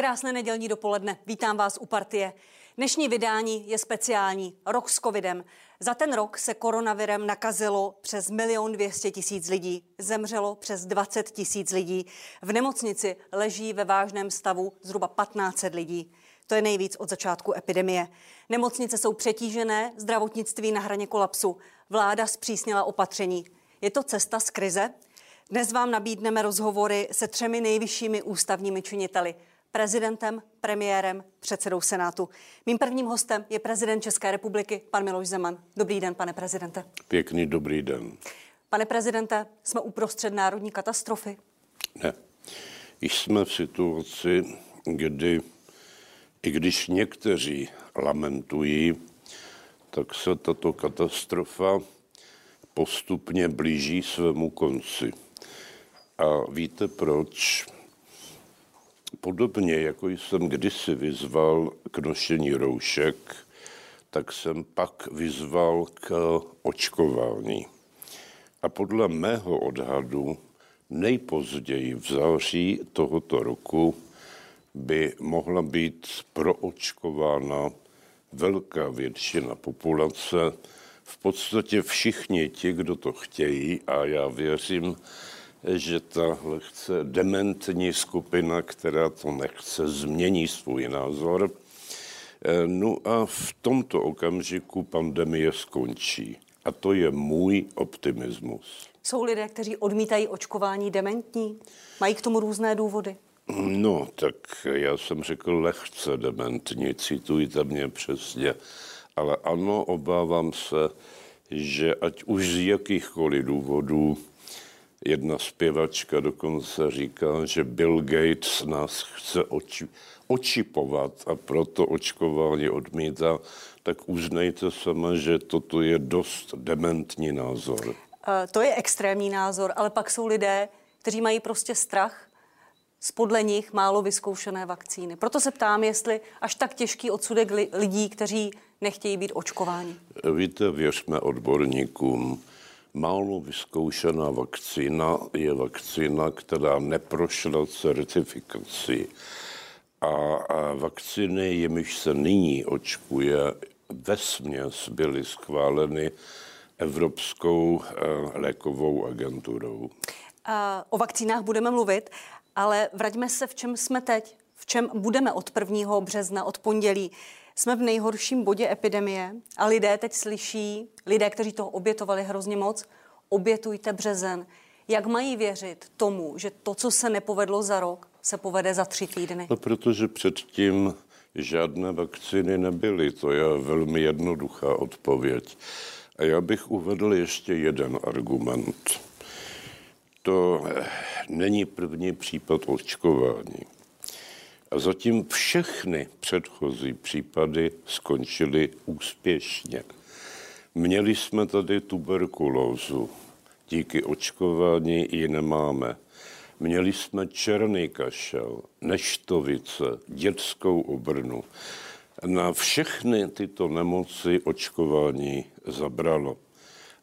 Krásné nedělní dopoledne. Vítám vás u partie. Dnešní vydání je speciální. Rok s covidem. Za ten rok se koronavirem nakazilo přes milion dvěstě tisíc lidí. Zemřelo přes 20 tisíc lidí. V nemocnici leží ve vážném stavu zhruba 1500 lidí. To je nejvíc od začátku epidemie. Nemocnice jsou přetížené, zdravotnictví na hraně kolapsu. Vláda zpřísnila opatření. Je to cesta z krize? Dnes vám nabídneme rozhovory se třemi nejvyššími ústavními činiteli prezidentem, premiérem, předsedou Senátu. Mým prvním hostem je prezident České republiky, pan Miloš Zeman. Dobrý den, pane prezidente. Pěkný dobrý den. Pane prezidente, jsme uprostřed národní katastrofy? Ne. Jsme v situaci, kdy, i když někteří lamentují, tak se tato katastrofa postupně blíží svému konci. A víte proč? Podobně jako jsem kdysi vyzval k nošení roušek, tak jsem pak vyzval k očkování. A podle mého odhadu nejpozději v září tohoto roku by mohla být proočkována velká většina populace, v podstatě všichni ti, kdo to chtějí, a já věřím, že ta lehce dementní skupina, která to nechce, změní svůj názor. Eh, no a v tomto okamžiku pandemie skončí. A to je můj optimismus. Jsou lidé, kteří odmítají očkování dementní? Mají k tomu různé důvody? No, tak já jsem řekl lehce dementní, citujte mě přesně. Ale ano, obávám se, že ať už z jakýchkoliv důvodů Jedna zpěvačka dokonce říká, že Bill Gates nás chce oči, očipovat a proto očkování odmítá, tak uznejte sama, že toto je dost dementní názor. Uh, to je extrémní názor, ale pak jsou lidé, kteří mají prostě strach z podle nich málo vyzkoušené vakcíny. Proto se ptám, jestli až tak těžký odsudek lidí, kteří nechtějí být očkováni. Víte, věřme odborníkům málo vyzkoušená vakcína je vakcína, která neprošla certifikací. A, vakcíny, jimiž se nyní očkuje, ve směs byly schváleny Evropskou eh, lékovou agenturou. O vakcínách budeme mluvit, ale vraťme se, v čem jsme teď, v čem budeme od 1. března, od pondělí. Jsme v nejhorším bodě epidemie a lidé teď slyší, lidé, kteří toho obětovali hrozně moc, obětujte březen. Jak mají věřit tomu, že to, co se nepovedlo za rok, se povede za tři týdny? No, protože předtím žádné vakcíny nebyly. To je velmi jednoduchá odpověď. A já bych uvedl ještě jeden argument. To eh, není první případ očkování. A zatím všechny předchozí případy skončily úspěšně. Měli jsme tady tuberkulózu. Díky očkování ji nemáme. Měli jsme černý kašel, neštovice, dětskou obrnu. Na všechny tyto nemoci očkování zabralo.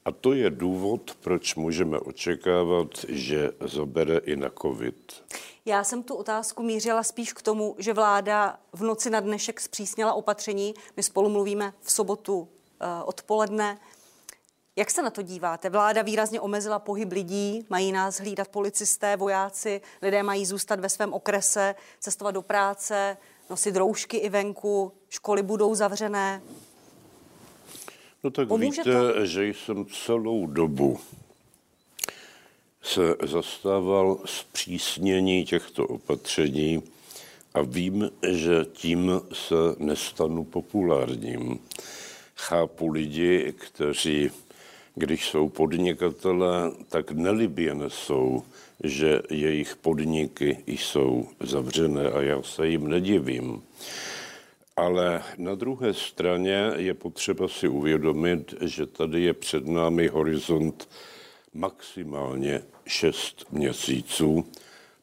A to je důvod, proč můžeme očekávat, že zabere i na COVID. Já jsem tu otázku mířila spíš k tomu, že vláda v noci na dnešek zpřísnila opatření. My spolu mluvíme v sobotu uh, odpoledne. Jak se na to díváte? Vláda výrazně omezila pohyb lidí, mají nás hlídat policisté, vojáci, lidé mají zůstat ve svém okrese, cestovat do práce, nosit roušky i venku, školy budou zavřené. No tak Pomůže víte, to? že jsem celou dobu se zastával zpřísnění těchto opatření a vím, že tím se nestanu populárním. Chápu lidi, kteří, když jsou podnikatelé, tak nelibě nesou, že jejich podniky jsou zavřené a já se jim nedivím. Ale na druhé straně je potřeba si uvědomit, že tady je před námi horizont maximálně 6 měsíců,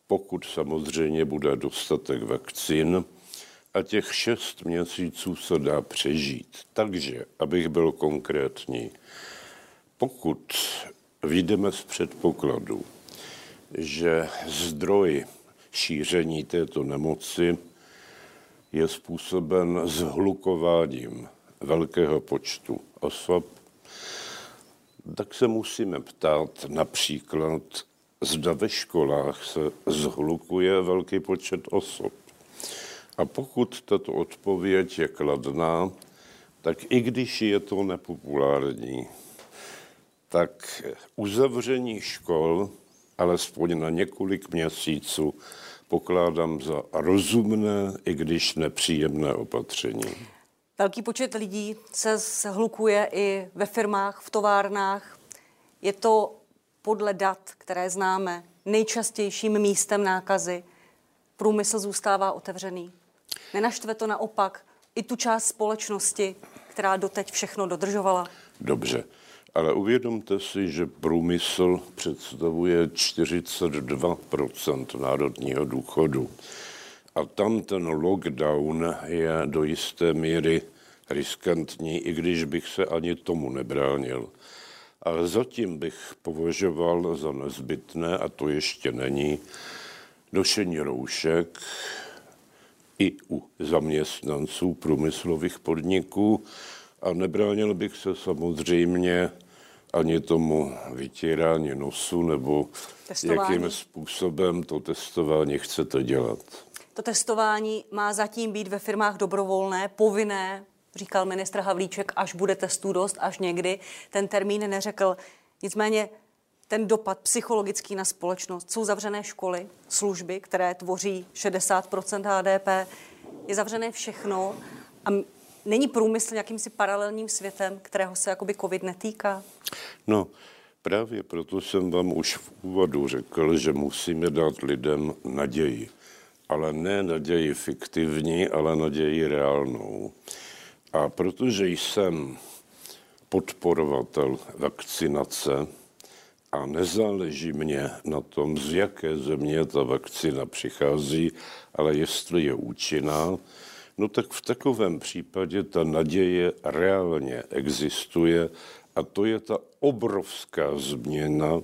pokud samozřejmě bude dostatek vakcín a těch 6 měsíců se dá přežít. Takže, abych byl konkrétní, pokud vyjdeme z předpokladu, že zdroj šíření této nemoci je způsoben zhlukováním velkého počtu osob, tak se musíme ptát například, zda ve školách se zhlukuje velký počet osob. A pokud tato odpověď je kladná, tak i když je to nepopulární, tak uzavření škol, alespoň na několik měsíců, pokládám za rozumné, i když nepříjemné opatření. Velký počet lidí se zhlukuje i ve firmách, v továrnách. Je to podle dat, které známe, nejčastějším místem nákazy. Průmysl zůstává otevřený. Nenaštve to naopak i tu část společnosti, která doteď všechno dodržovala? Dobře, ale uvědomte si, že průmysl představuje 42% národního důchodu. A tam ten lockdown je do jisté míry riskantní, i když bych se ani tomu nebránil. Ale zatím bych považoval za nezbytné, a to ještě není, nošení roušek i u zaměstnanců průmyslových podniků a nebránil bych se samozřejmě ani tomu vytírání nosu nebo testování. jakým způsobem to testování chcete dělat. To testování má zatím být ve firmách dobrovolné, povinné, říkal ministr Havlíček, až bude testů dost, až někdy. Ten termín neřekl. Nicméně ten dopad psychologický na společnost. Jsou zavřené školy, služby, které tvoří 60% HDP, je zavřené všechno a není průmysl jakýmsi paralelním světem, kterého se jakoby COVID netýká? No, právě proto jsem vám už v úvodu řekl, že musíme dát lidem naději. Ale ne naději fiktivní, ale naději reálnou. A protože jsem podporovatel vakcinace a nezáleží mě na tom, z jaké země ta vakcina přichází, ale jestli je účinná, no tak v takovém případě ta naděje reálně existuje a to je ta obrovská změna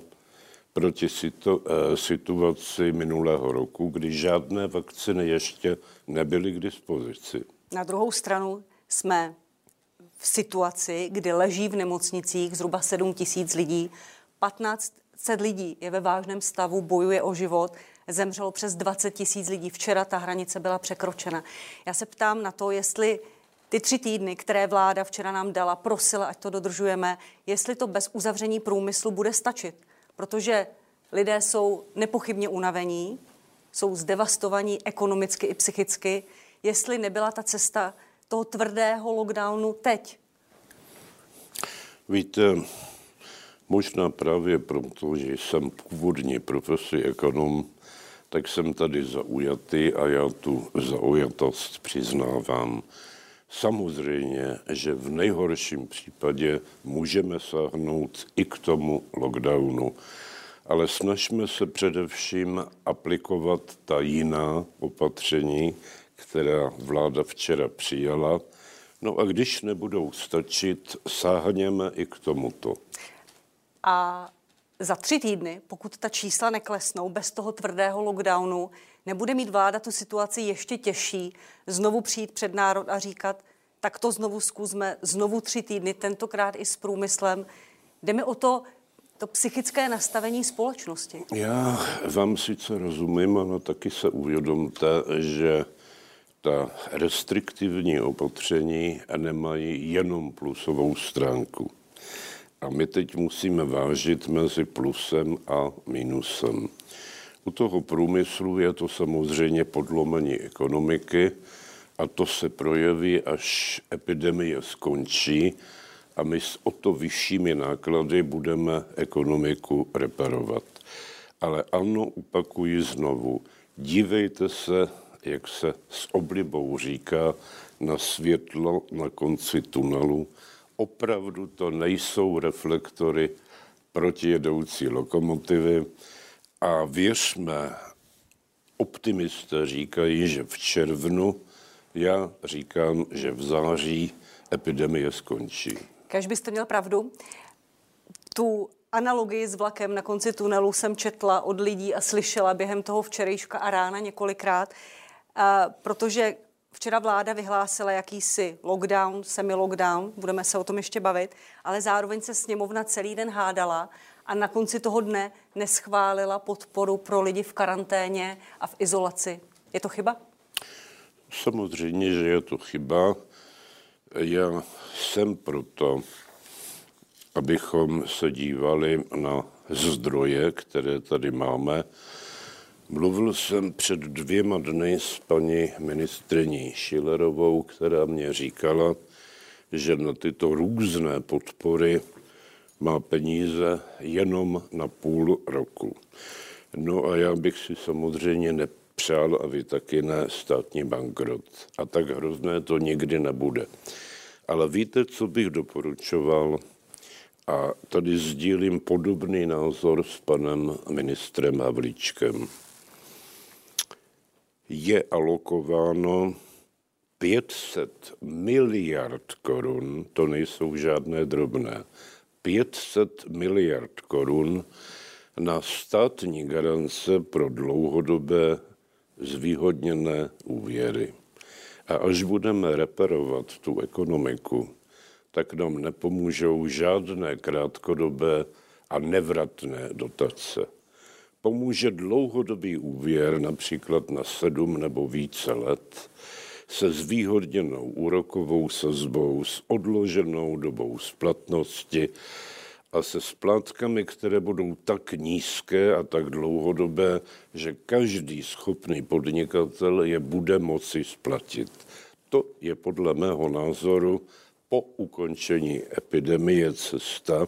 proti situ, eh, situaci minulého roku, kdy žádné vakciny ještě nebyly k dispozici. Na druhou stranu jsme v situaci, kdy leží v nemocnicích zhruba 7 tisíc lidí, 1500 lidí je ve vážném stavu, bojuje o život, zemřelo přes 20 tisíc lidí. Včera ta hranice byla překročena. Já se ptám na to, jestli ty tři týdny, které vláda včera nám dala, prosila, ať to dodržujeme, jestli to bez uzavření průmyslu bude stačit. Protože lidé jsou nepochybně unavení, jsou zdevastovaní ekonomicky i psychicky, jestli nebyla ta cesta toho tvrdého lockdownu teď? Víte, možná právě proto, že jsem původní profesí ekonom, tak jsem tady zaujatý a já tu zaujatost přiznávám. Samozřejmě, že v nejhorším případě můžeme sáhnout i k tomu lockdownu, ale snažíme se především aplikovat ta jiná opatření, která vláda včera přijala. No a když nebudou stačit, sáhněme i k tomuto. A za tři týdny, pokud ta čísla neklesnou bez toho tvrdého lockdownu, nebude mít vláda tu situaci ještě těžší, znovu přijít před národ a říkat, tak to znovu zkusme, znovu tři týdny, tentokrát i s průmyslem. Jde mi o to, to psychické nastavení společnosti. Já vám sice rozumím, ale taky se uvědomte, že ta restriktivní opatření nemají jenom plusovou stránku. A my teď musíme vážit mezi plusem a minusem. U toho průmyslu je to samozřejmě podlomení ekonomiky a to se projeví, až epidemie skončí a my s o to vyššími náklady budeme ekonomiku reparovat. Ale ano, upakuji znovu, dívejte se jak se s oblibou říká, na světlo na konci tunelu. Opravdu to nejsou reflektory protijedoucí lokomotivy a věřme, optimisté říkají, že v červnu, já říkám, že v září epidemie skončí. Kež byste měl pravdu. Tu analogii s vlakem na konci tunelu jsem četla od lidí a slyšela během toho včerejška a rána několikrát protože Včera vláda vyhlásila jakýsi lockdown, semi-lockdown, budeme se o tom ještě bavit, ale zároveň se sněmovna celý den hádala a na konci toho dne neschválila podporu pro lidi v karanténě a v izolaci. Je to chyba? Samozřejmě, že je to chyba. Já jsem proto, abychom se dívali na zdroje, které tady máme. Mluvil jsem před dvěma dny s paní ministriní Šilerovou, která mě říkala, že na tyto různé podpory má peníze jenom na půl roku. No a já bych si samozřejmě nepřál, a taky ne, státní bankrot. A tak hrozné to nikdy nebude. Ale víte, co bych doporučoval? A tady sdílím podobný názor s panem ministrem Havlíčkem. Je alokováno 500 miliard korun, to nejsou žádné drobné, 500 miliard korun na státní garance pro dlouhodobé zvýhodněné úvěry. A až budeme reparovat tu ekonomiku, tak nám nepomůžou žádné krátkodobé a nevratné dotace. Pomůže dlouhodobý úvěr, například na sedm nebo více let, se zvýhodněnou úrokovou sazbou, s odloženou dobou splatnosti a se splátkami, které budou tak nízké a tak dlouhodobé, že každý schopný podnikatel je bude moci splatit. To je podle mého názoru po ukončení epidemie cesta,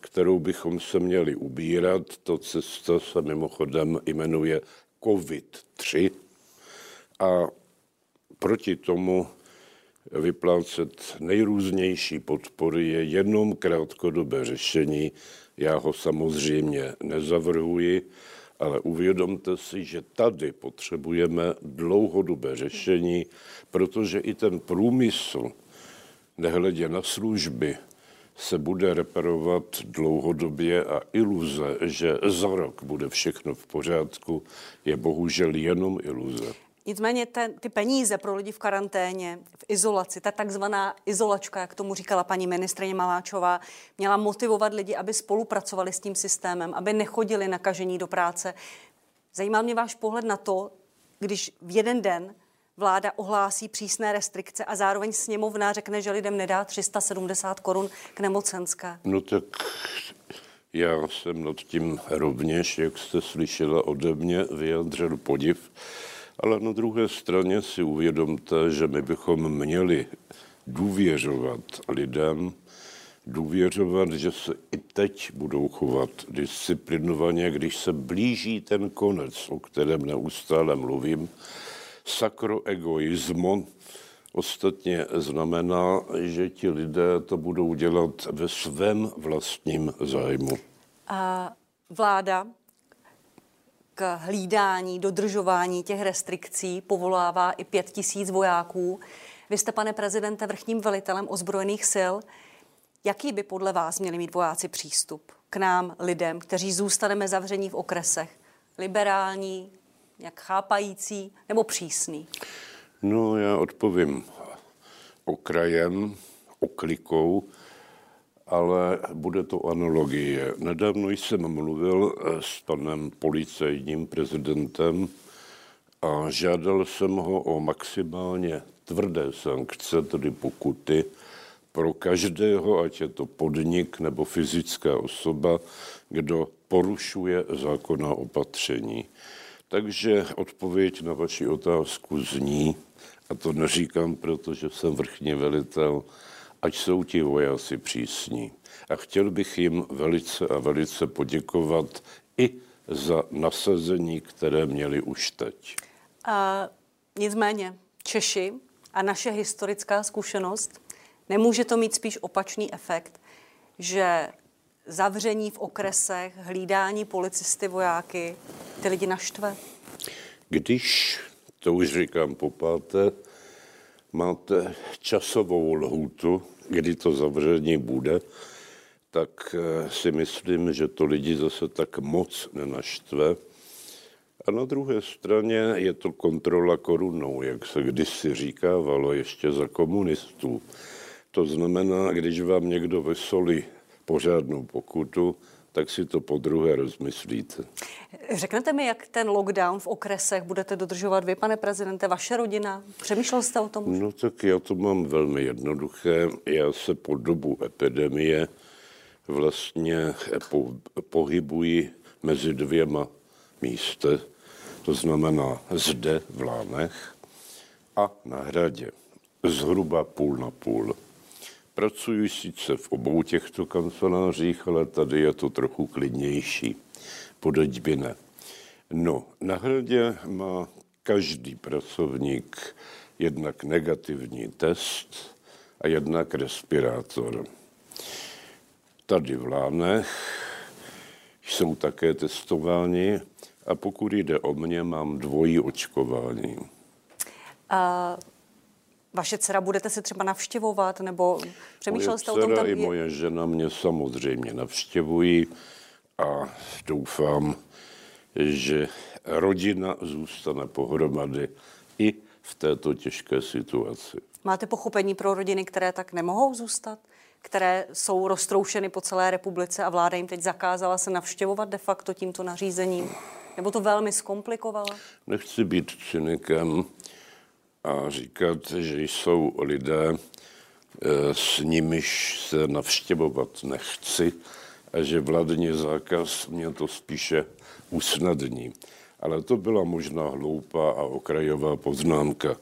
kterou bychom se měli ubírat. To cesta se mimochodem jmenuje COVID-3 a proti tomu vyplácet nejrůznější podpory je jenom krátkodobé řešení. Já ho samozřejmě nezavrhuji, ale uvědomte si, že tady potřebujeme dlouhodobé řešení, protože i ten průmysl, nehledě na služby, se bude reparovat dlouhodobě a iluze, že za rok bude všechno v pořádku, je bohužel jenom iluze. Nicméně ten, ty peníze pro lidi v karanténě, v izolaci, ta takzvaná izolačka, jak tomu říkala paní ministrině Maláčová, měla motivovat lidi, aby spolupracovali s tím systémem, aby nechodili nakažení do práce. Zajímal mě váš pohled na to, když v jeden den vláda ohlásí přísné restrikce a zároveň sněmovna řekne, že lidem nedá 370 korun k nemocenské. No tak já jsem nad tím rovněž, jak jste slyšela ode mě, vyjadřil podiv. Ale na druhé straně si uvědomte, že my bychom měli důvěřovat lidem, důvěřovat, že se i teď budou chovat disciplinovaně, když se blíží ten konec, o kterém neustále mluvím, sakroegoismo ostatně znamená, že ti lidé to budou dělat ve svém vlastním zájmu. A vláda k hlídání, dodržování těch restrikcí povolává i pět tisíc vojáků. Vy jste, pane prezidente, vrchním velitelem ozbrojených sil. Jaký by podle vás měli mít vojáci přístup k nám, lidem, kteří zůstaneme zavření v okresech? Liberální, jak chápající nebo přísný? No, já odpovím okrajem, oklikou, ale bude to analogie. Nedávno jsem mluvil s panem policejním prezidentem a žádal jsem ho o maximálně tvrdé sankce, tedy pokuty, pro každého, ať je to podnik nebo fyzická osoba, kdo porušuje zákonná opatření. Takže odpověď na vaši otázku zní, a to neříkám, protože jsem vrchní velitel, ať jsou ti vojáci přísní. A chtěl bych jim velice a velice poděkovat i za nasazení, které měli už teď. A nicméně Češi a naše historická zkušenost, nemůže to mít spíš opačný efekt, že zavření v okresech, hlídání policisty, vojáky, ty lidi naštve? Když, to už říkám po páté, máte časovou lhůtu, kdy to zavření bude, tak eh, si myslím, že to lidi zase tak moc nenaštve. A na druhé straně je to kontrola korunou, jak se kdysi říkávalo ještě za komunistů. To znamená, když vám někdo vysolí pořádnou pokutu, tak si to po druhé rozmyslíte. Řeknete mi, jak ten lockdown v okresech budete dodržovat vy, pane prezidente, vaše rodina? Přemýšlel jste o tom? No tak já to mám velmi jednoduché. Já se po dobu epidemie vlastně po, pohybuji mezi dvěma místy, to znamená zde v Lánech a na hradě, zhruba půl na půl. Pracuji sice v obou těchto kancelářích, ale tady je to trochu klidnější. Podeďby ne. No, na hradě má každý pracovník jednak negativní test a jednak respirátor. Tady v Lánech jsou také testováni a pokud jde o mě, mám dvojí očkování. A vaše dcera budete se třeba navštěvovat, nebo přemýšlel jste o tom? Tam i moje žena mě samozřejmě navštěvují a doufám, že rodina zůstane pohromady i v této těžké situaci. Máte pochopení pro rodiny, které tak nemohou zůstat? které jsou roztroušeny po celé republice a vláda jim teď zakázala se navštěvovat de facto tímto nařízením? Nebo to velmi zkomplikovala? Nechci být cynikem a říkat, že jsou lidé, eh, s nimiž se navštěvovat nechci a že vládní zákaz mě to spíše usnadní. Ale to byla možná hloupá a okrajová poznámka.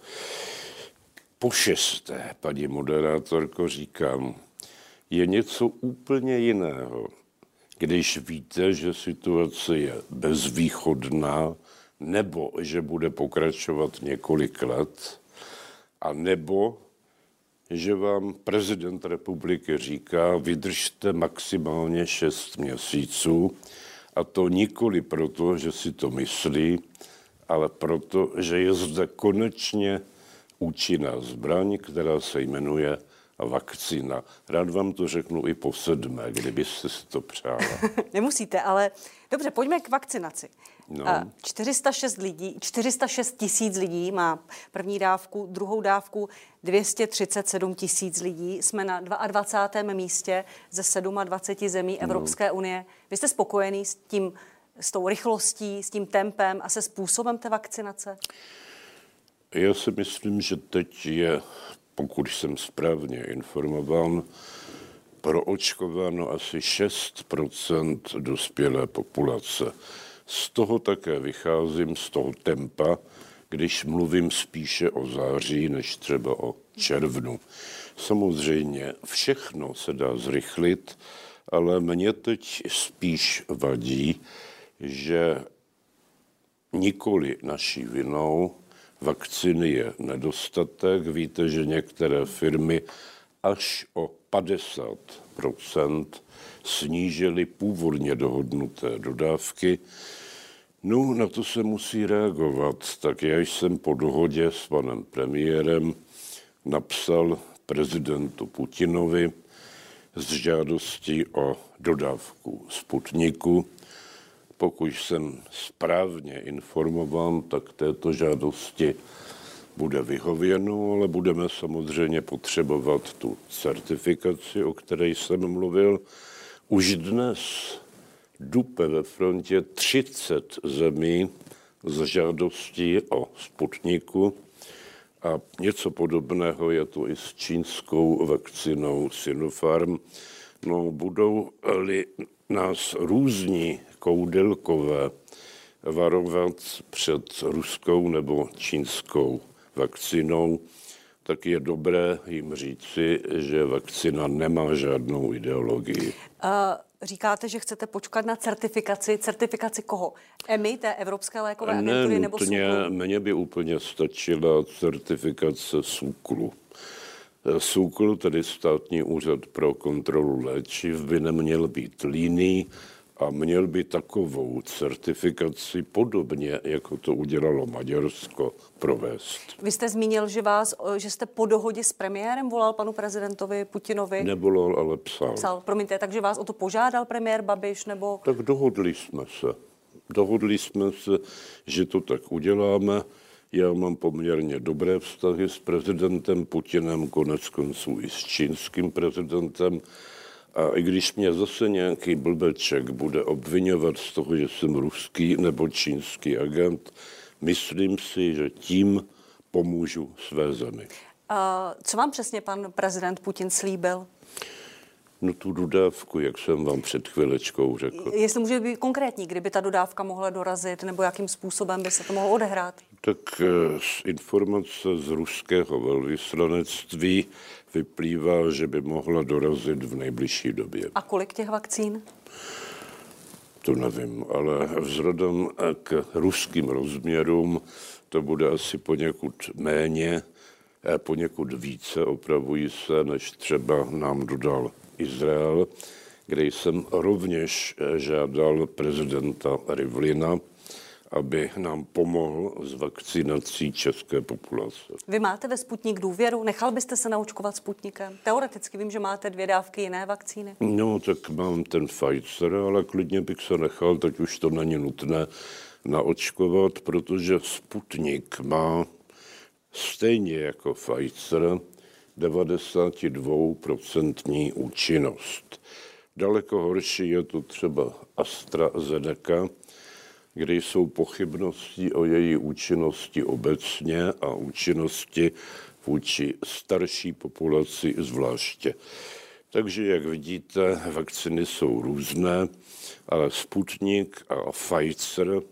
Po šesté, paní moderátorko, říkám, je něco úplně jiného, když víte, že situace je bezvýchodná, nebo že bude pokračovat několik let, a nebo že vám prezident republiky říká, vydržte maximálně šest měsíců, a to nikoli proto, že si to myslí, ale proto, že je zde konečně účinná zbraň, která se jmenuje vakcína. Rád vám to řeknu i po sedmé, kdybyste si to přála. Nemusíte, ale dobře, pojďme k vakcinaci. No. 406 lidí, 406 tisíc lidí má první dávku, druhou dávku 237 tisíc lidí. Jsme na 22. místě ze 27 zemí no. Evropské no. unie. Vy jste spokojený s tím, s tou rychlostí, s tím tempem a se způsobem té vakcinace? Já si myslím, že teď je pokud jsem správně informován, proočkováno asi 6% dospělé populace. Z toho také vycházím, z toho tempa, když mluvím spíše o září než třeba o červnu. Samozřejmě všechno se dá zrychlit, ale mě teď spíš vadí, že nikoli naší vinou vakcíny je nedostatek. Víte, že některé firmy až o 50% snížily původně dohodnuté dodávky. No, na to se musí reagovat. Tak já jsem po dohodě s panem premiérem napsal prezidentu Putinovi s žádostí o dodávku Sputniku pokud jsem správně informován, tak této žádosti bude vyhověno, ale budeme samozřejmě potřebovat tu certifikaci, o které jsem mluvil. Už dnes dupe ve frontě 30 zemí z žádostí o Sputniku a něco podobného je to i s čínskou vakcinou Sinopharm. No, budou-li nás různí koudelkové varovat před ruskou nebo čínskou vakcinou, tak je dobré jim říci, že vakcina nemá žádnou ideologii. Uh, říkáte, že chcete počkat na certifikaci. Certifikaci koho? EMI, té Evropské lékové agentury, ne, nebo nutně, Mně by úplně stačila certifikace SÚKLu. SÚKL, tedy Státní úřad pro kontrolu léčiv, by neměl být líný a měl by takovou certifikaci podobně, jako to udělalo Maďarsko, provést. Vy jste zmínil, že, vás, že jste po dohodě s premiérem volal panu prezidentovi Putinovi? Nevolal, ale psal. Psal, promiňte, takže vás o to požádal premiér Babiš, nebo? Tak dohodli jsme se. Dohodli jsme se, že to tak uděláme. Já mám poměrně dobré vztahy s prezidentem Putinem, konec konců i s čínským prezidentem. A i když mě zase nějaký blbeček bude obvinovat z toho, že jsem ruský nebo čínský agent, myslím si, že tím pomůžu své zemi. A co vám přesně pan prezident Putin slíbil? No tu dodávku, jak jsem vám před chvilečkou řekl. Jestli může být konkrétní, kdyby ta dodávka mohla dorazit, nebo jakým způsobem by se to mohlo odehrát? Tak eh, z informace z ruského velvyslanectví vyplývá, že by mohla dorazit v nejbližší době. A kolik těch vakcín? To nevím, ale vzhledem k ruským rozměrům to bude asi poněkud méně, poněkud více, opravují se, než třeba nám dodal Izrael, kde jsem rovněž žádal prezidenta Rivlina, aby nám pomohl s vakcinací české populace. Vy máte ve Sputnik důvěru? Nechal byste se naočkovat Sputnikem? Teoreticky vím, že máte dvě dávky jiné vakcíny. No, tak mám ten Pfizer, ale klidně bych se nechal, teď už to není nutné naočkovat, protože Sputnik má stejně jako Pfizer 92% účinnost. Daleko horší je to třeba AstraZeneca, kde jsou pochybnosti o její účinnosti obecně a účinnosti vůči starší populaci zvláště. Takže, jak vidíte, vakciny jsou různé, ale Sputnik a Pfizer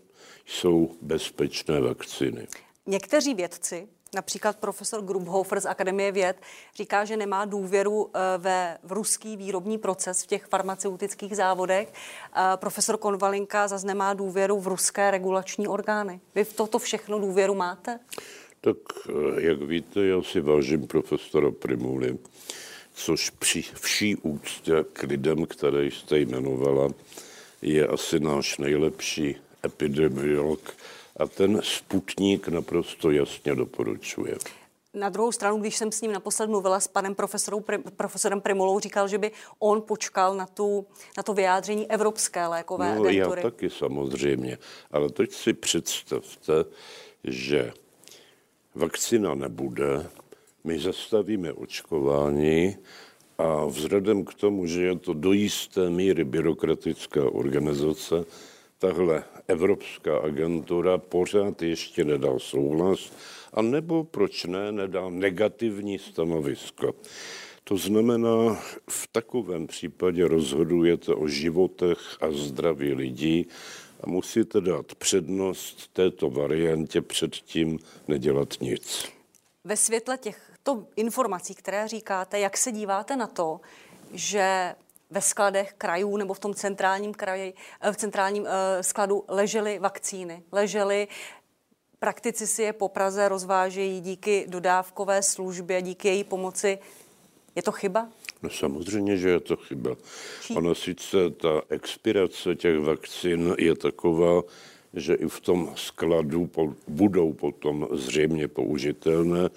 jsou bezpečné vakcíny. Někteří vědci Například profesor Grubhofer z Akademie věd říká, že nemá důvěru eh, ve v ruský výrobní proces v těch farmaceutických závodech. Eh, profesor Konvalinka zase nemá důvěru v ruské regulační orgány. Vy v toto všechno důvěru máte? Tak, eh, jak víte, já si vážím profesora Primuly, což při vší úctě k lidem, které jste jmenovala, je asi náš nejlepší epidemiolog a ten Sputnik naprosto jasně doporučuje. Na druhou stranu, když jsem s ním naposled mluvila s panem profesorem Primulou, říkal, že by on počkal na, tu, na to vyjádření Evropské lékové no, agentury. Já taky samozřejmě, ale teď si představte, že vakcina nebude, my zastavíme očkování a vzhledem k tomu, že je to do jisté míry byrokratická organizace, tahle Evropská agentura pořád ještě nedal souhlas, a nebo proč ne, nedá negativní stanovisko. To znamená, v takovém případě rozhodujete o životech a zdraví lidí a musíte dát přednost této variantě předtím nedělat nic. Ve světle těchto informací, které říkáte, jak se díváte na to, že ve skladech krajů nebo v tom centrálním kraji, eh, v centrálním uh, skladu ležely vakcíny, ležely Praktici si je po Praze rozvážejí díky dodávkové službě, díky její pomoci. Je to chyba? No samozřejmě, že je to chyba. Ono sice ta expirace těch vakcín je taková, že i v tom skladu po, budou potom zřejmě použitelné,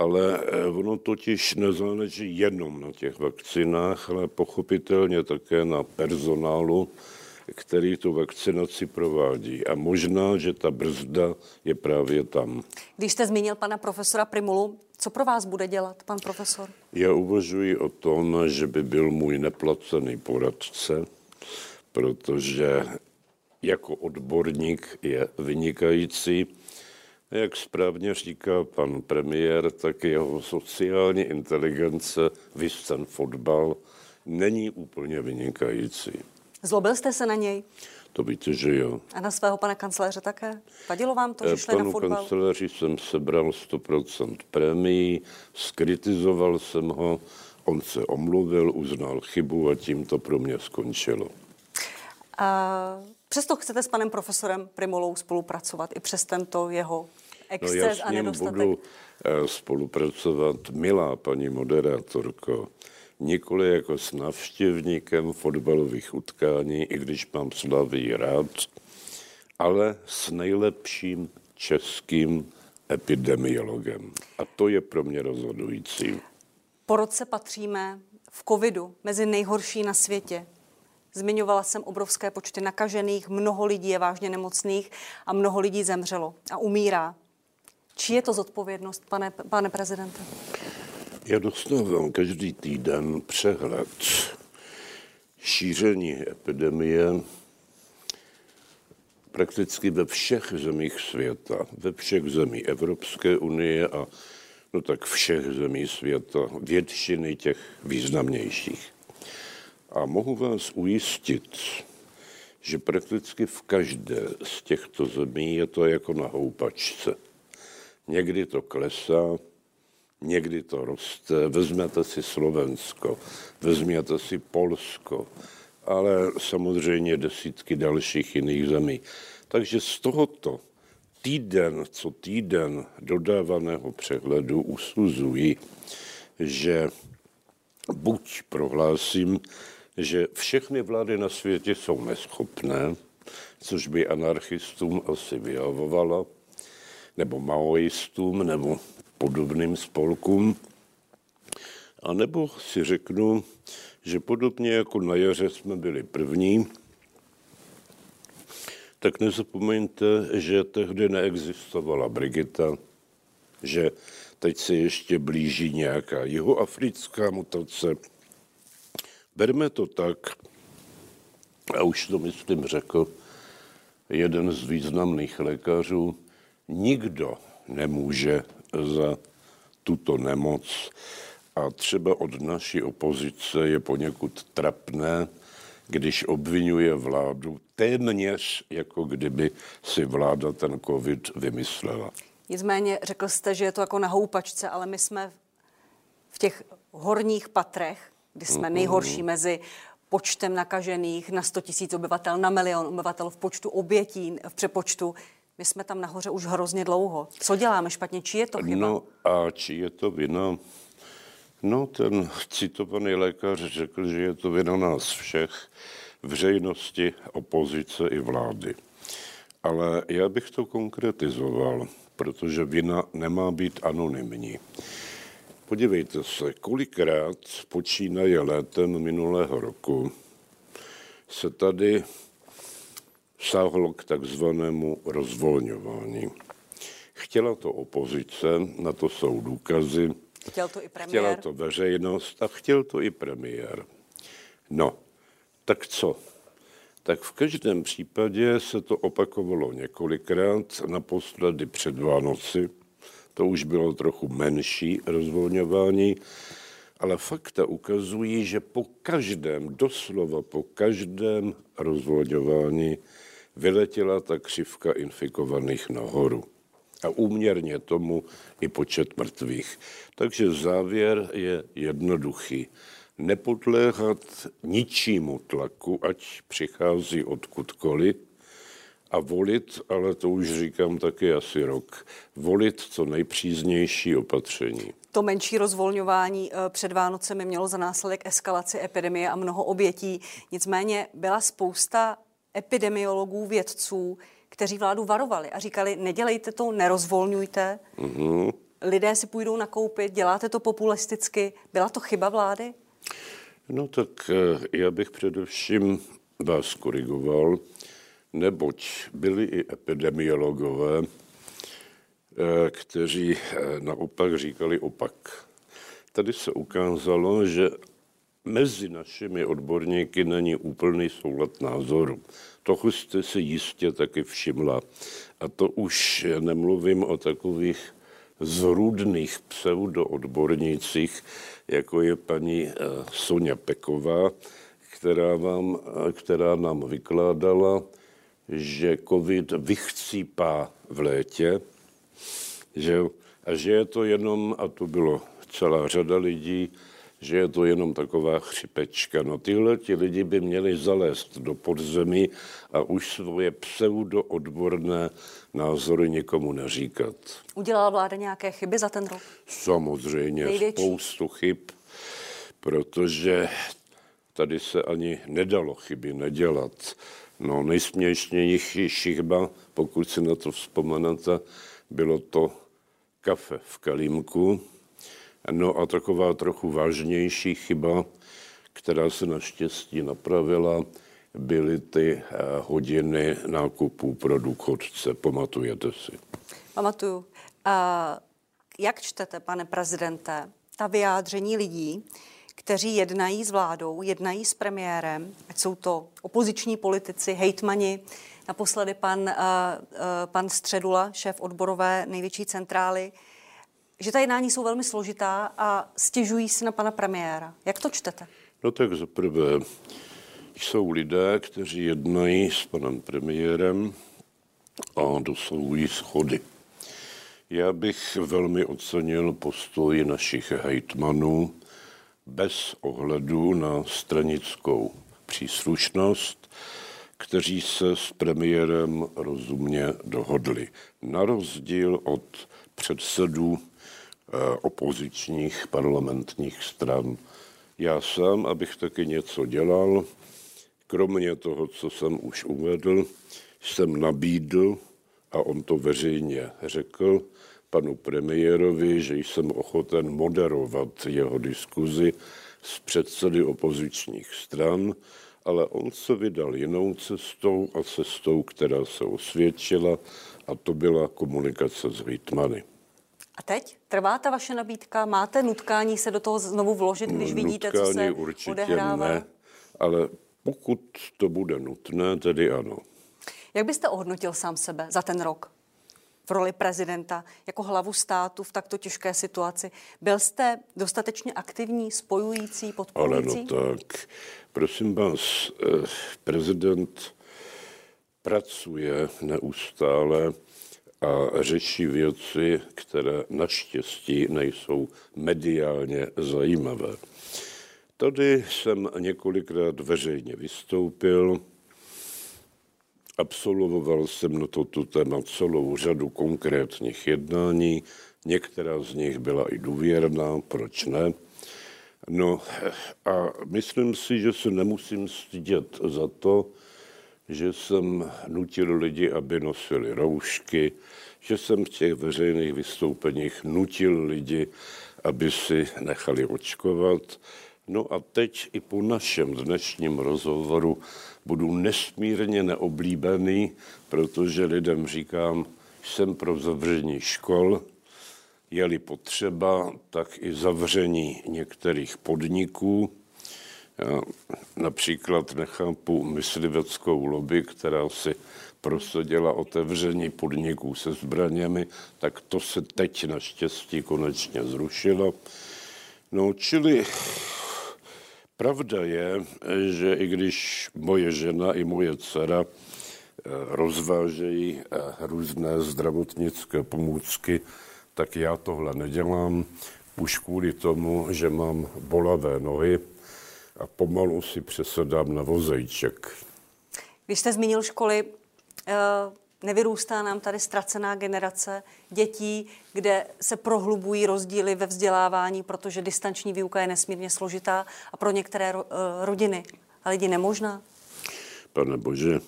ale eh, ono totiž nezáleží jenom na těch vakcinách, ale pochopitelně také na personálu, který tu vakcinaci provádí. A možná, že ta brzda je právě tam. Když jste zmínil pana profesora Primulu, co pro vás bude dělat pan profesor? Já uvažuji o tom, že by byl můj neplacený poradce, protože jako odborník je vynikající jak správně říká pan premiér, tak jeho sociální inteligence, vys ten fotbal, není úplně vynikající. Zlobil jste se na něj? To víte, že jo. A na svého pana kancléře také? Vadilo vám to, že šli Panu na fotbal? kancléři jsem sebral 100% prémií, skritizoval jsem ho, on se omluvil, uznal chybu a tím to pro mě skončilo. A přesto chcete s panem profesorem Primolou spolupracovat i přes tento jeho exces no já s a ním nedostatek? budu eh, spolupracovat, milá paní moderátorko, nikoli jako s navštěvníkem fotbalových utkání, i když mám Slavii rád, ale s nejlepším českým epidemiologem. A to je pro mě rozhodující. Po roce patříme v covidu mezi nejhorší na světě. Zmiňovala jsem obrovské počty nakažených, mnoho lidí je vážně nemocných a mnoho lidí zemřelo a umírá. Či je to zodpovědnost, pane, pane prezidente? Já dostávám každý týden přehled šíření epidemie prakticky ve všech zemích světa, ve všech zemí Evropské unie a no tak všech zemí světa, většiny těch významnějších. A mohu vás ujistit, že prakticky v každé z těchto zemí je to jako na houpačce. Někdy to klesá, někdy to roste. Vezměte si Slovensko, vezměte si Polsko, ale samozřejmě desítky dalších jiných zemí. Takže z tohoto týden co týden dodávaného přehledu usuzuji, že buď prohlásím, že všechny vlády na světě jsou neschopné, což by anarchistům asi vyhovovalo, nebo maoistům, nebo podobným spolkům. A nebo si řeknu, že podobně jako na jaře jsme byli první, tak nezapomeňte, že tehdy neexistovala Brigita, že teď se ještě blíží nějaká jihoafrická mutace. Berme to tak, a už to myslím řekl jeden z významných lékařů, nikdo nemůže za tuto nemoc a třeba od naší opozice je poněkud trapné, když obvinuje vládu téměř, jako kdyby si vláda ten covid vymyslela. Nicméně řekl jste, že je to jako na houpačce, ale my jsme v těch horních patrech, kdy jsme nejhorší mezi počtem nakažených na 100 000 obyvatel, na milion obyvatel v počtu obětí, v přepočtu. My jsme tam nahoře už hrozně dlouho. Co děláme špatně? Či je to chyba? No a či je to vina? No, ten citovaný lékař řekl, že je to vina nás všech, veřejnosti, opozice i vlády. Ale já bych to konkretizoval, protože vina nemá být anonymní. Podívejte se, kolikrát počínaje létem minulého roku se tady sáhlo k takzvanému rozvolňování. Chtěla to opozice, na to jsou důkazy. Chtěl to i premiér. Chtěla to veřejnost a chtěl to i premiér. No, tak co? Tak v každém případě se to opakovalo několikrát, naposledy před Vánoci. To už bylo trochu menší rozvolňování, ale fakta ukazují, že po každém, doslova po každém rozvolňování vyletěla ta křivka infikovaných nahoru. A úměrně tomu i počet mrtvých. Takže závěr je jednoduchý. Nepodléhat ničímu tlaku, ať přichází odkudkoliv, a volit, ale to už říkám taky asi rok, volit co nejpříznější opatření. To menší rozvolňování eh, před Vánocemi mělo za následek eskalaci epidemie a mnoho obětí. Nicméně byla spousta epidemiologů, vědců, kteří vládu varovali a říkali, nedělejte to, nerozvolňujte, mm-hmm. lidé si půjdou nakoupit, děláte to populisticky. Byla to chyba vlády? No tak eh, já bych především vás korigoval, neboť byli i epidemiologové, eh, kteří eh, naopak říkali opak. Tady se ukázalo, že mezi našimi odborníky není úplný soulad názoru. Toho jste si jistě taky všimla. A to už nemluvím o takových zrůdných pseudoodbornících, jako je paní eh, Sonja Peková, která, vám, která nám vykládala, že covid vychcípá v létě, že, a že je to jenom, a to bylo celá řada lidí, že je to jenom taková chřipečka. No tyhle ti lidi by měli zalézt do podzemí a už svoje pseudo-odborné názory někomu neříkat. Udělala vláda nějaké chyby za ten rok? Samozřejmě, Největší. spoustu chyb, protože tady se ani nedalo chyby nedělat. No nejsměšnější chyba, pokud si na to vzpomenete, bylo to kafe v Kalímku, No a taková trochu vážnější chyba, která se naštěstí napravila, byly ty eh, hodiny nákupů pro důchodce. Pamatujete si? Pamatuju. A jak čtete, pane prezidente, ta vyjádření lidí, kteří jednají s vládou, jednají s premiérem, ať jsou to opoziční politici, hejtmani, naposledy pan, uh, uh, pan Středula, šéf odborové největší centrály, že ta jednání jsou velmi složitá a stěžují si na pana premiéra. Jak to čtete? No tak za prvé jsou lidé, kteří jednají s panem premiérem a dosahují schody. Já bych velmi ocenil postoj našich hejtmanů bez ohledu na stranickou příslušnost, kteří se s premiérem rozumně dohodli. Na rozdíl od předsedů eh, opozičních parlamentních stran. Já sám, abych taky něco dělal, kromě toho, co jsem už uvedl, jsem nabídl, a on to veřejně řekl, panu premiérovi, že jsem ochoten moderovat jeho diskuzi s předsedy opozičních stran, ale on se vydal jinou cestou a cestou, která se osvědčila, a to byla komunikace s Hitmany. A teď? Trvá ta vaše nabídka? Máte nutkání se do toho znovu vložit, když vidíte, nutkání co se určitě odehrává? ne, ale pokud to bude nutné, tedy ano. Jak byste ohodnotil sám sebe za ten rok? V roli prezidenta jako hlavu státu v takto těžké situaci. Byl jste dostatečně aktivní, spojující, podporující? Ale no tak, prosím vás, eh, prezident pracuje neustále a řeší věci, které naštěstí nejsou mediálně zajímavé. Tady jsem několikrát veřejně vystoupil, Absolvoval jsem na toto téma celou řadu konkrétních jednání, některá z nich byla i důvěrná, proč ne. No a myslím si, že se nemusím stydět za to, že jsem nutil lidi, aby nosili roušky, že jsem v těch veřejných vystoupeních nutil lidi, aby si nechali očkovat. No a teď i po našem dnešním rozhovoru budu nesmírně neoblíbený, protože lidem říkám, jsem pro zavření škol, je-li potřeba, tak i zavření některých podniků. Já například nechápu mysliveckou lobby, která si prosadila otevření podniků se zbraněmi, tak to se teď naštěstí konečně zrušilo. No, čili Pravda je, že i když moje žena i moje dcera eh, rozvážejí eh, různé zdravotnické pomůcky, tak já tohle nedělám už kvůli tomu, že mám bolavé nohy a pomalu si přesedám na vozejček. Když jste zmínil školy, eh, nevyrůstá nám tady ztracená generace dětí, kde se prohlubují rozdíly ve vzdělávání, protože distanční výuka je nesmírně složitá a pro některé eh, rodiny a lidi nemožná? Pane Bože,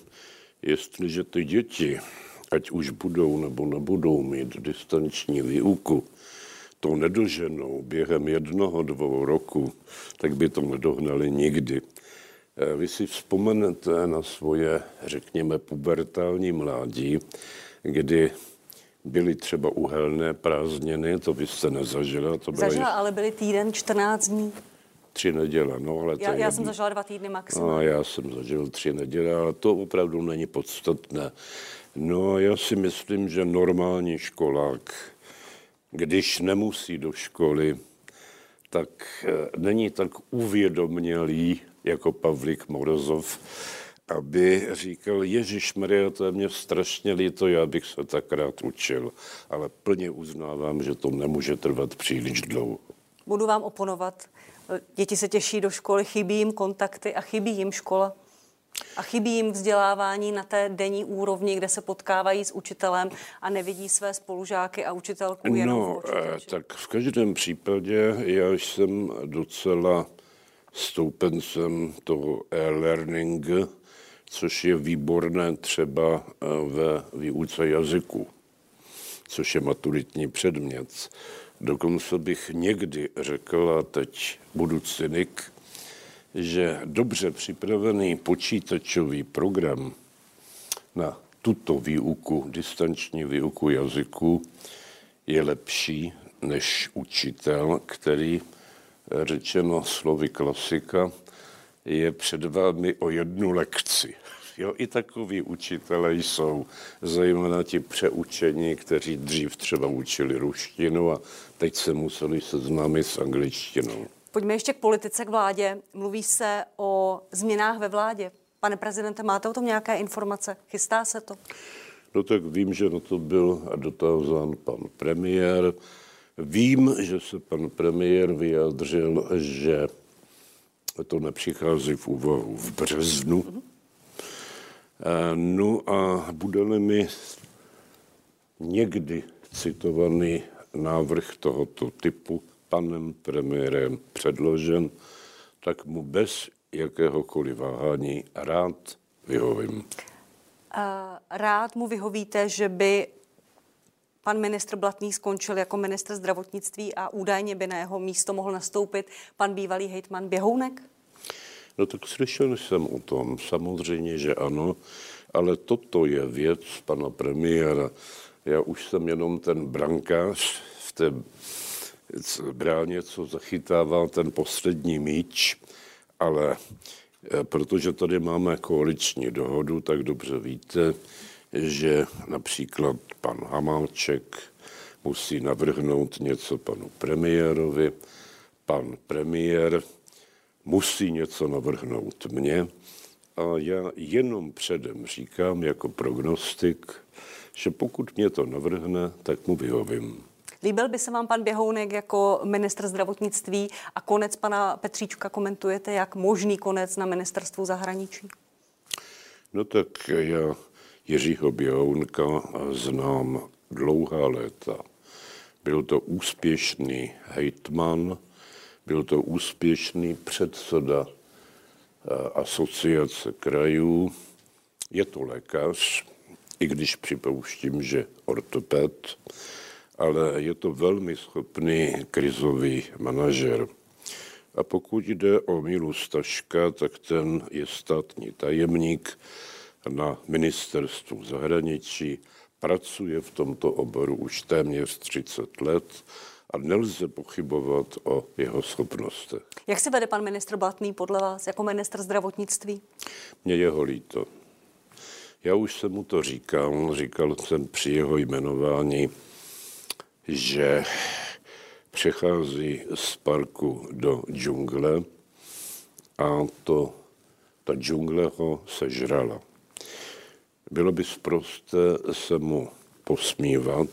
jestliže ty děti, ať už budou nebo nebudou mít distanční výuku, to nedoženou během jednoho, dvou roku, tak by to nedohnali nikdy. Eh, vy si vzpomenete na svoje, řekněme, pubertální mládí, kdy byly třeba uhelné prázdniny, to byste nezažila. To byla Zažila, ale byly týden 14 dní. Tři neděle, no ale já, já jsem zažila dva týdny maximum. No, já jsem zažil tři neděle, ale to opravdu není podstatné. No já si myslím, že normální školák, když nemusí do školy, tak eh, není tak uvědomělý jako Pavlik Morozov, aby říkal, Ježíš Maria, to je mě strašně líto, já bych se tak rád učil, ale plně uznávám, že to nemůže trvat příliš dlouho. Budu vám oponovat. Děti se těší do školy, chybí jim kontakty a chybí jim škola. A chybí jim vzdělávání na té denní úrovni, kde se potkávají s učitelem a nevidí své spolužáky a učitelku jenom no, v eh, tak v každém případě já jsem docela stoupencem toho e-learning, což je výborné třeba eh, ve výuce jazyku, což je maturitní předmět. Dokonce bych někdy řekl, a teď budu cynik, že dobře připravený počítačový program na tuto výuku, distanční výuku jazyku, je lepší než učitel, který, řečeno slovy klasika, je před vámi o jednu lekci. Jo, i takoví učitelé jsou, zejména ti přeučení, kteří dřív třeba učili ruštinu a teď se museli seznámit s angličtinou. Pojďme ještě k politice, k vládě. Mluví se o změnách ve vládě. Pane prezidente, máte o tom nějaké informace? Chystá se to? No tak vím, že na to byl dotázán pan premiér. Vím, že se pan premiér vyjádřil, že to nepřichází v úvahu v březnu. Mm-hmm. No a bude-li mi někdy citovaný návrh tohoto typu panem premiérem předložen, tak mu bez jakéhokoliv váhání rád vyhovím. Rád mu vyhovíte, že by pan ministr Blatný skončil jako ministr zdravotnictví a údajně by na jeho místo mohl nastoupit pan bývalý hejtman Běhounek? No tak slyšel jsem o tom, samozřejmě, že ano, ale toto je věc pana premiéra. Já už jsem jenom ten brankář v té bráně, co zachytával ten poslední míč, ale eh, protože tady máme koaliční dohodu, tak dobře víte, že například pan Hamáček musí navrhnout něco panu premiérovi, pan premiér musí něco navrhnout mně a já jenom předem říkám jako prognostik, že pokud mě to navrhne, tak mu vyhovím. Líbil by se vám pan Běhounek jako ministr zdravotnictví a konec pana Petříčka komentujete jak možný konec na ministerstvu zahraničí? No tak já Jiřího Běhounka znám dlouhá léta. Byl to úspěšný hejtman, byl to úspěšný předseda eh, asociace krajů, je to lékař, i když připouštím, že ortoped, ale je to velmi schopný krizový manažer. A pokud jde o Milu Staška, tak ten je státní tajemník na ministerstvu zahraničí, pracuje v tomto oboru už téměř 30 let a nelze pochybovat o jeho schopnostech. Jak se vede pan ministr Blatný podle vás jako ministr zdravotnictví? Mně jeho líto. Já už jsem mu to říkal, říkal jsem při jeho jmenování, že přechází z parku do džungle a to, ta džungle ho sežrala. Bylo by zprosté se mu posmívat,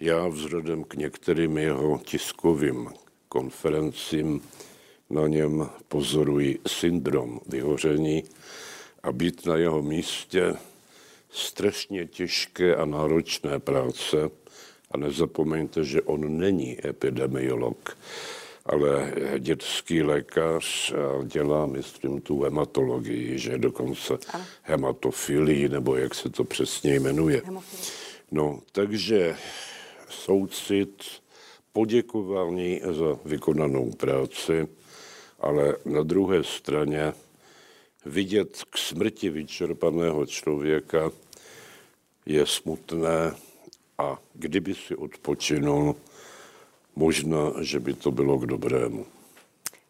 já vzhledem k některým jeho tiskovým konferencím na něm pozoruji syndrom vyhoření a být na jeho místě strašně těžké a náročné práce. A nezapomeňte, že on není epidemiolog, ale dětský lékař dělá, myslím, tu hematologii, že dokonce hematofilii, nebo jak se to přesně jmenuje. No, takže soucit, poděkování za vykonanou práci, ale na druhé straně vidět k smrti vyčerpaného člověka je smutné a kdyby si odpočinul, možná, že by to bylo k dobrému.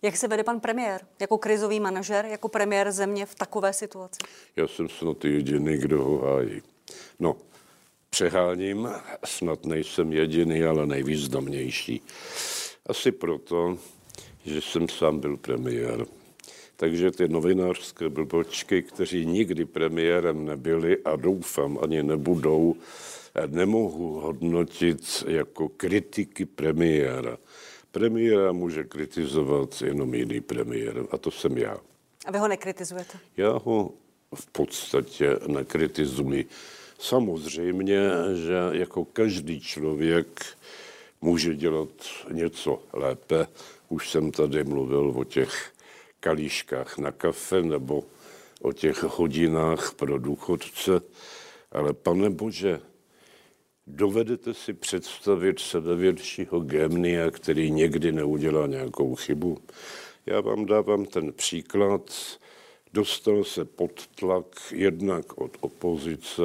Jak se vede pan premiér? Jako krizový manažer, jako premiér země v takové situaci? Já jsem snad jediný, kdo ho hájí. No, přeháním, snad nejsem jediný, ale nejvýznamnější. Asi proto, že jsem sám byl premiér. Takže ty novinářské blbočky, kteří nikdy premiérem nebyli a doufám ani nebudou, nemohu hodnotit jako kritiky premiéra. Premiéra může kritizovat jenom jiný premiér a to jsem já. A vy ho nekritizujete? Já ho v podstatě nekritizuji. Samozřejmě, že jako každý člověk může dělat něco lépe. Už jsem tady mluvil o těch kalíškách na kafe nebo o těch hodinách pro důchodce, ale pane Bože, dovedete si představit sedavětšího gémnia, který někdy neudělá nějakou chybu? Já vám dávám ten příklad. Dostal se pod tlak jednak od opozice,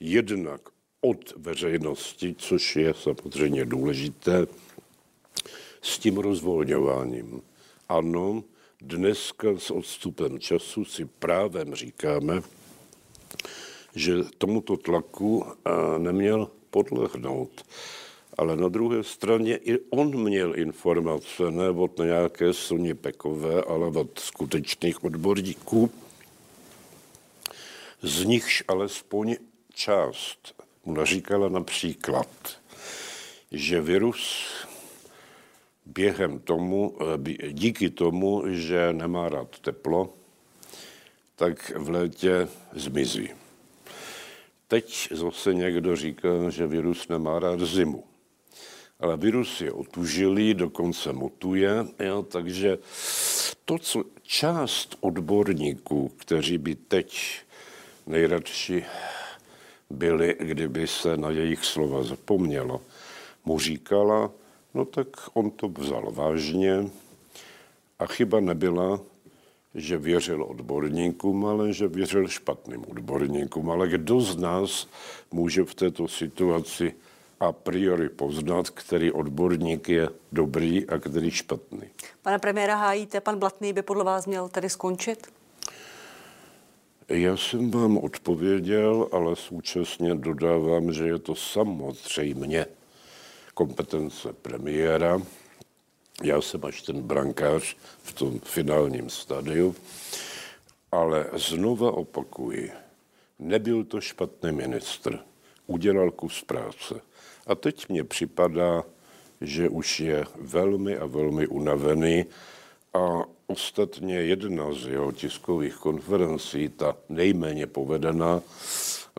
jednak od veřejnosti, což je samozřejmě důležité, s tím rozvolňováním. Ano, dneska s odstupem času si právem říkáme, že tomuto tlaku neměl podlehnout. Ale na druhé straně i on měl informace, ne od nějaké Soně Pekové, ale od skutečných odborníků, z nichž alespoň část mu naříkala například, že virus během tomu, eh, díky tomu, že nemá rád teplo, tak v létě zmizí. Teď zase někdo říká, že virus nemá rád zimu. Ale virus je otužilý, dokonce mutuje, jo, takže to, co část odborníků, kteří by teď nejradši byli, kdyby se na jejich slova zapomnělo, mu říkala, no tak on to vzal vážně a chyba nebyla, že věřil odborníkům, ale že věřil špatným odborníkům. Ale kdo z nás může v této situaci a priori poznat, který odborník je dobrý a který špatný? Pane premiéra hájíte, pan Blatný by podle vás měl tedy skončit? Já jsem vám odpověděl, ale současně dodávám, že je to samozřejmě kompetence premiéra. Já jsem až ten brankář v tom finálním stadiu, ale znova opakuji, nebyl to špatný ministr, udělal kus práce. A teď mně připadá, že už je velmi a velmi unavený a ostatně jedna z jeho tiskových konferencí, ta nejméně povedená,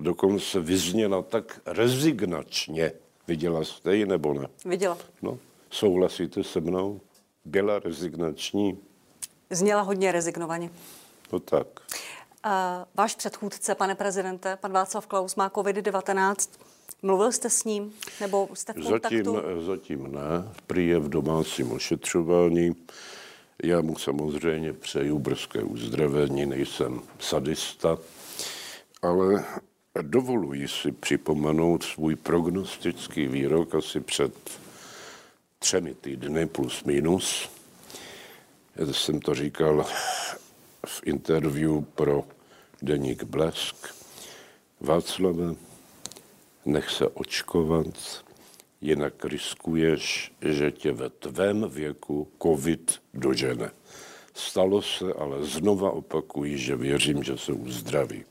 dokonce vyzněla tak rezignačně. Viděla jste ji nebo ne? Viděla. No, souhlasíte se mnou? Byla rezignační? Zněla hodně rezignovaně. No tak. Uh, váš předchůdce, pane prezidente, pan Václav Klaus, má COVID-19. Mluvil jste s ním? Nebo jste v kontaktu? Zatím, zatím ne. Prý je v domácím ošetřování. Já mu samozřejmě přeju brzké uzdravení, nejsem sadista, ale dovoluji si připomenout svůj prognostický výrok asi před třemi týdny plus minus. Já jsem to říkal v interview pro deník Blesk. Václave, nech se očkovat, jinak riskuješ, že tě ve tvém věku covid dožene. Stalo se, ale znova opakuji, že věřím, že se uzdraví.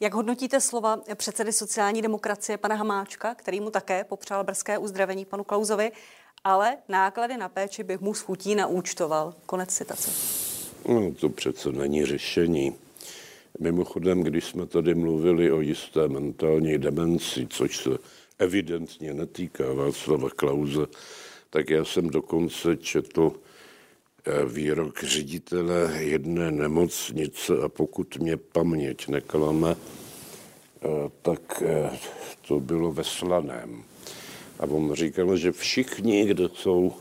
Jak hodnotíte slova předsedy sociální demokracie pana Hamáčka, který mu také popřál brzké uzdravení panu Klauzovi, ale náklady na péči bych mu s chutí naúčtoval? Konec citace. No, to přece není řešení. Mimochodem, když jsme tady mluvili o jisté mentální demenci, což se evidentně netýká Václava Klauze, tak já jsem dokonce četl eh, výrok ředitele jedné nemocnice a pokud mě paměť neklame, eh, tak eh, to bylo ve Slaném. A on říkal, že všichni, kdo jsou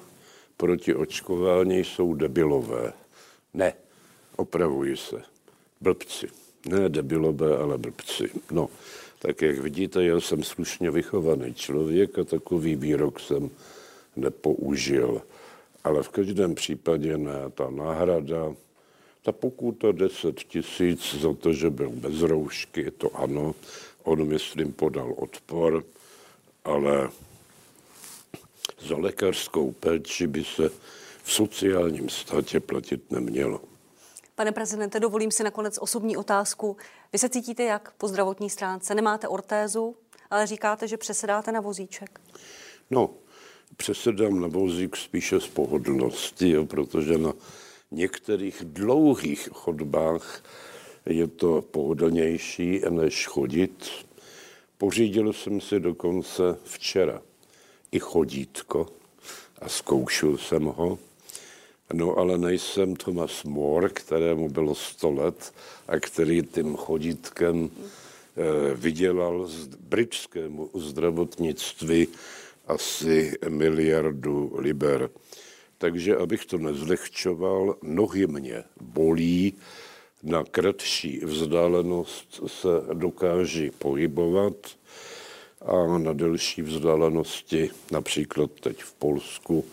proti očkování, jsou debilové. Ne, opravuji se. Blbci. Ne debilové, ale blbci. No, tak jak vidíte, já jsem slušně vychovaný člověk a takový výrok jsem nepoužil. Ale v každém případě ne, ta náhrada, ta pokuta 10 tisíc za to, že byl bez roušky, to ano, on, myslím, podal odpor, ale za lékařskou péči by se v sociálním státě platit nemělo. Pane prezidente, dovolím si nakonec osobní otázku. Vy se cítíte jak po zdravotní stránce? Nemáte ortézu, ale říkáte, že přesedáte na vozíček. No, přesedám na vozík spíše z pohodlnosti, jo, protože na některých dlouhých chodbách je to pohodlnější, než chodit. Pořídil jsem si dokonce včera i chodítko a zkoušel jsem ho. No ale nejsem Thomas More, kterému bylo 100 let a který tím chodítkem eh, vydělal z britskému zdravotnictví asi miliardu liber. Takže abych to nezlehčoval, nohy mě bolí, na kratší vzdálenost se dokáží pohybovat a na delší vzdálenosti, například teď v Polsku,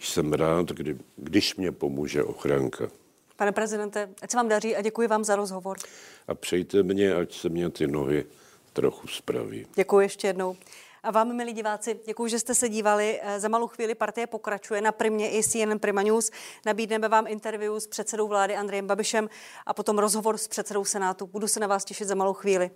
jsem rád, kdy, když mě pomůže ochranka. Pane prezidente, ať se vám daří a děkuji vám za rozhovor. A přejte mě, ať se mě ty nohy trochu spraví. Děkuji ještě jednou. A vám, milí diváci, děkuji, že jste se dívali. Za malou chvíli partie pokračuje na Primě i CNN Prima News. Nabídneme vám interview s předsedou vlády Andrejem Babišem a potom rozhovor s předsedou Senátu. Budu se na vás těšit za malou chvíli.